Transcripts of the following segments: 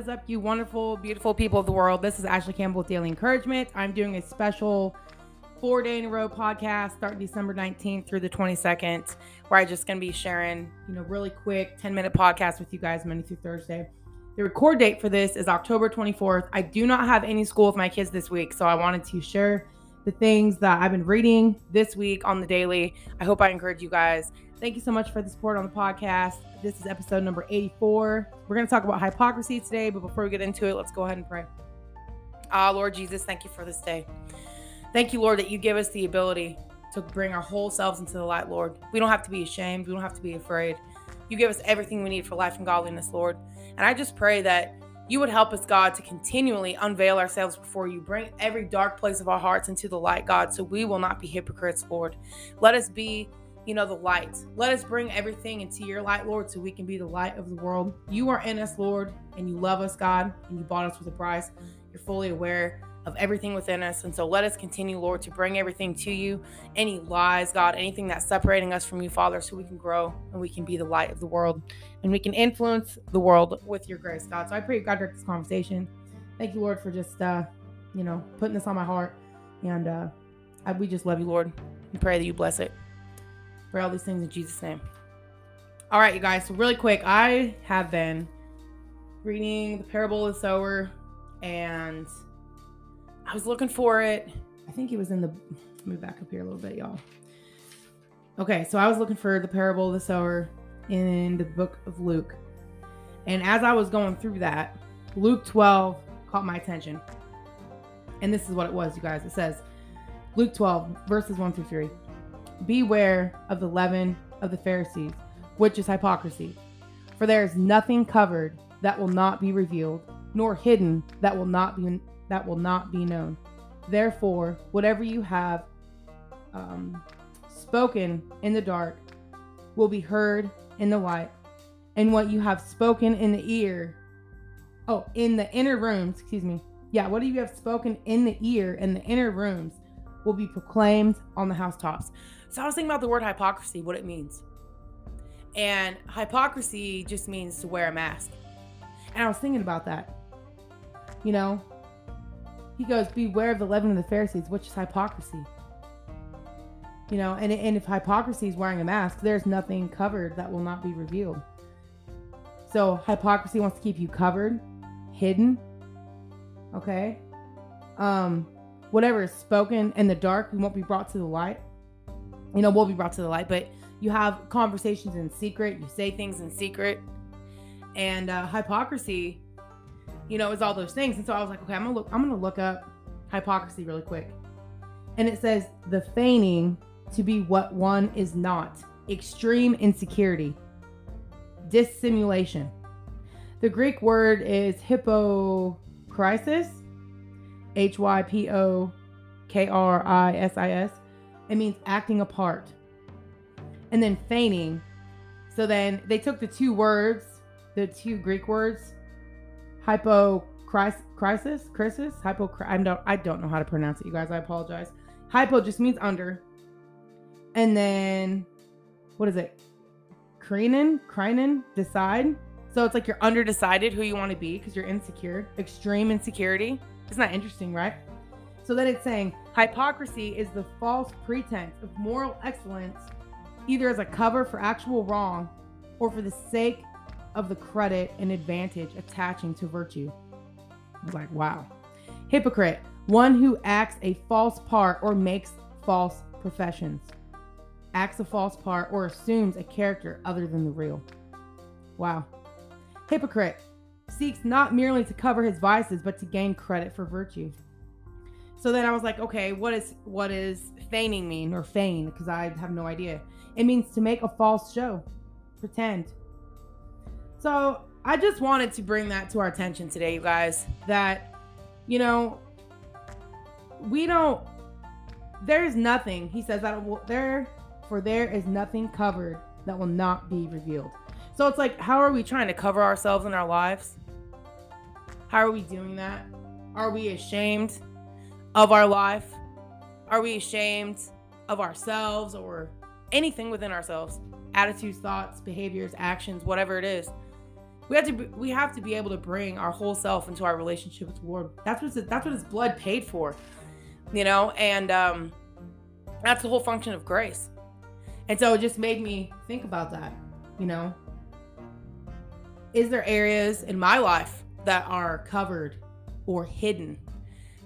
is up, you wonderful, beautiful people of the world? This is Ashley Campbell with Daily Encouragement. I'm doing a special four day in a row podcast starting December 19th through the 22nd, where I'm just gonna be sharing, you know, really quick 10 minute podcast with you guys Monday through Thursday. The record date for this is October 24th. I do not have any school with my kids this week, so I wanted to share the things that I've been reading this week on the daily. I hope I encourage you guys. Thank you so much for the support on the podcast. This is episode number 84. We're going to talk about hypocrisy today, but before we get into it, let's go ahead and pray. Ah, Lord Jesus, thank you for this day. Thank you, Lord, that you give us the ability to bring our whole selves into the light, Lord. We don't have to be ashamed. We don't have to be afraid. You give us everything we need for life and godliness, Lord. And I just pray that you would help us, God, to continually unveil ourselves before you. Bring every dark place of our hearts into the light, God, so we will not be hypocrites, Lord. Let us be you know, the light. Let us bring everything into your light, Lord, so we can be the light of the world. You are in us, Lord, and you love us, God, and you bought us with a price. You're fully aware of everything within us. And so let us continue, Lord, to bring everything to you. Any lies, God, anything that's separating us from you, Father, so we can grow and we can be the light of the world and we can influence the world with your grace, God. So I pray God direct this conversation. Thank you, Lord, for just, uh, you know, putting this on my heart. And uh, I, we just love you, Lord. and pray that you bless it for all these things in Jesus' name. All right, you guys. So really quick, I have been reading the parable of the sower, and I was looking for it. I think it was in the. Let me back up here a little bit, y'all. Okay, so I was looking for the parable of the sower in the book of Luke, and as I was going through that, Luke 12 caught my attention, and this is what it was, you guys. It says, Luke 12 verses 1 through 3. Beware of the leaven of the Pharisees, which is hypocrisy. For there is nothing covered that will not be revealed, nor hidden that will not be that will not be known. Therefore, whatever you have um, spoken in the dark will be heard in the light, and what you have spoken in the ear, oh, in the inner rooms, excuse me. Yeah, what you have spoken in the ear in the inner rooms will be proclaimed on the housetops. So I was thinking about the word hypocrisy, what it means. And hypocrisy just means to wear a mask. And I was thinking about that. You know, he goes, Beware of the leaven of the Pharisees, which is hypocrisy. You know, and, and if hypocrisy is wearing a mask, there's nothing covered that will not be revealed. So hypocrisy wants to keep you covered, hidden. Okay? Um, whatever is spoken in the dark won't be brought to the light you know, will be brought to the light, but you have conversations in secret, you say things in secret. And uh, hypocrisy, you know, is all those things. And so I was like, okay, I'm gonna look, I'm gonna look up hypocrisy really quick. And it says the feigning to be what one is not, extreme insecurity, dissimulation. The Greek word is hypokrisis, H Y P O K R I S I S. It means acting a part. And then feigning. So then they took the two words, the two Greek words, hypocrisis, crisis, hypo. I don't, I don't know how to pronounce it, you guys. I apologize. Hypo just means under. And then, what is it? Krinen, Krinen, decide. So it's like you're under decided who you want to be because you're insecure, extreme insecurity. Isn't that interesting, right? So then it's saying hypocrisy is the false pretense of moral excellence, either as a cover for actual wrong or for the sake of the credit and advantage attaching to virtue. I was like, wow. Hypocrite, one who acts a false part or makes false professions, acts a false part or assumes a character other than the real. Wow. Hypocrite seeks not merely to cover his vices, but to gain credit for virtue. So then I was like, okay, what is what is feigning mean or feign? Because I have no idea. It means to make a false show, pretend. So I just wanted to bring that to our attention today, you guys. That you know, we don't. There's nothing. He says that there, for there is nothing covered that will not be revealed. So it's like, how are we trying to cover ourselves in our lives? How are we doing that? Are we ashamed? Of our life? Are we ashamed of ourselves or anything within ourselves? Attitudes, thoughts, behaviors, actions, whatever it is. we have to be, we have to be able to bring our whole self into our relationship with the Lord. That's what that's what His blood paid for, you know, and um, that's the whole function of grace. And so it just made me think about that, you know. Is there areas in my life that are covered or hidden,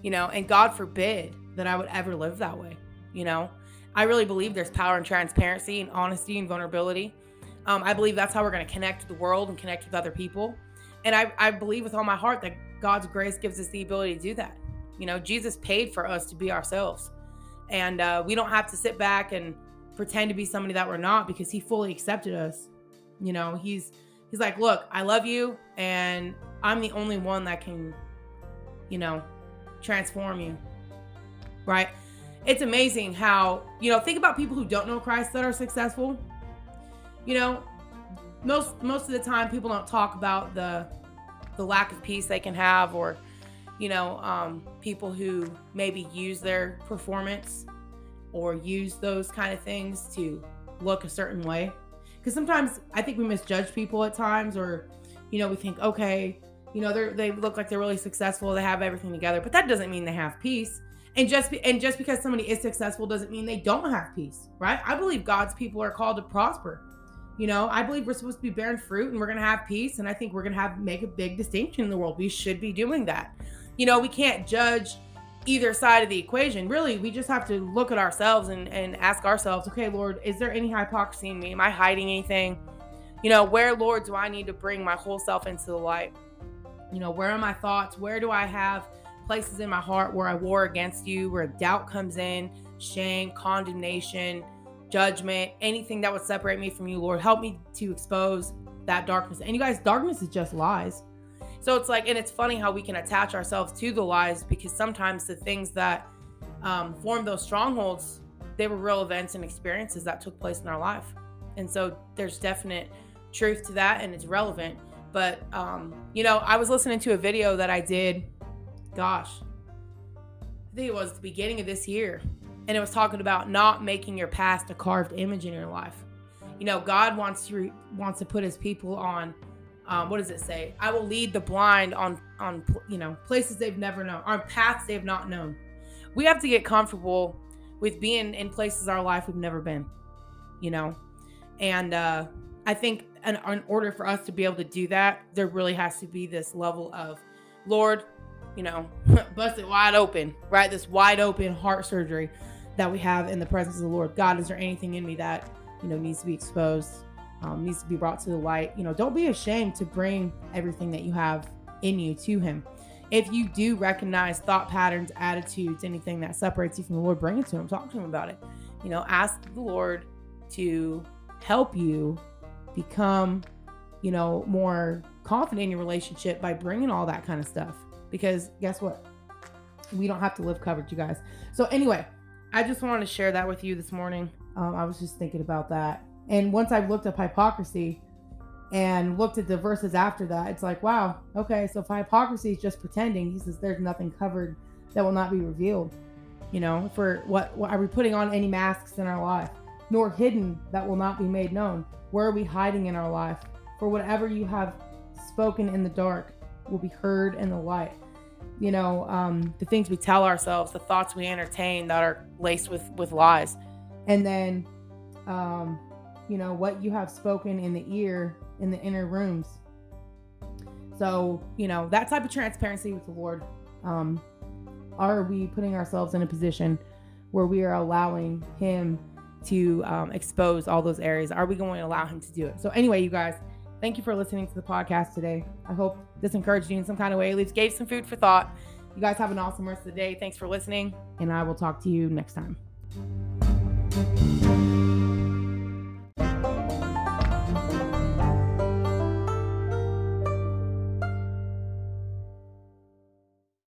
you know, and God forbid that I would ever live that way, you know. I really believe there's power in transparency and honesty and vulnerability. Um, I believe that's how we're going to connect with the world and connect with other people. And I, I believe with all my heart that God's grace gives us the ability to do that. You know, Jesus paid for us to be ourselves. And uh, we don't have to sit back and pretend to be somebody that we're not because he fully accepted us. You know, he's he's like, "Look, I love you and I'm the only one that can you know, transform you." Right? It's amazing how, you know, think about people who don't know Christ that are successful you know, most most of the time people don't talk about the the lack of peace they can have or you know um, people who maybe use their performance or use those kind of things to look a certain way because sometimes i think we misjudge people at times or you know we think okay you know they they look like they're really successful they have everything together but that doesn't mean they have peace and just be, and just because somebody is successful doesn't mean they don't have peace right i believe god's people are called to prosper you know, I believe we're supposed to be bearing fruit and we're going to have peace. And I think we're going to have make a big distinction in the world. We should be doing that. You know, we can't judge either side of the equation. Really, we just have to look at ourselves and, and ask ourselves, okay, Lord, is there any hypocrisy in me? Am I hiding anything? You know, where, Lord, do I need to bring my whole self into the light? You know, where are my thoughts? Where do I have places in my heart where I war against you, where doubt comes in, shame, condemnation? judgment, anything that would separate me from you, Lord. Help me to expose that darkness. And you guys, darkness is just lies. So it's like, and it's funny how we can attach ourselves to the lies because sometimes the things that um, form those strongholds, they were real events and experiences that took place in our life. And so there's definite truth to that and it's relevant. But, um, you know, I was listening to a video that I did, gosh, I think it was the beginning of this year and it was talking about not making your past a carved image in your life. You know, God wants to wants to put His people on. Um, what does it say? I will lead the blind on on you know places they've never known, on paths they've not known. We have to get comfortable with being in places our life we've never been. You know, and uh, I think in, in order for us to be able to do that, there really has to be this level of, Lord, you know, bust it wide open, right? This wide open heart surgery that we have in the presence of the Lord. God, is there anything in me that, you know, needs to be exposed, um, needs to be brought to the light? You know, don't be ashamed to bring everything that you have in you to Him. If you do recognize thought patterns, attitudes, anything that separates you from the Lord, bring it to Him. Talk to Him about it. You know, ask the Lord to help you become, you know, more confident in your relationship by bringing all that kind of stuff. Because guess what? We don't have to live covered, you guys. So, anyway, I just wanted to share that with you this morning. Um, I was just thinking about that. And once I've looked up hypocrisy and looked at the verses after that, it's like, wow, okay, so if hypocrisy is just pretending, he says there's nothing covered that will not be revealed. You know, for what, what are we putting on any masks in our life? Nor hidden that will not be made known. Where are we hiding in our life? For whatever you have spoken in the dark will be heard in the light you know um, the things we tell ourselves the thoughts we entertain that are laced with with lies and then um, you know what you have spoken in the ear in the inner rooms so you know that type of transparency with the lord um, are we putting ourselves in a position where we are allowing him to um, expose all those areas are we going to allow him to do it so anyway you guys Thank you for listening to the podcast today. I hope this encouraged you in some kind of way, at least gave some food for thought. You guys have an awesome rest of the day. Thanks for listening, and I will talk to you next time.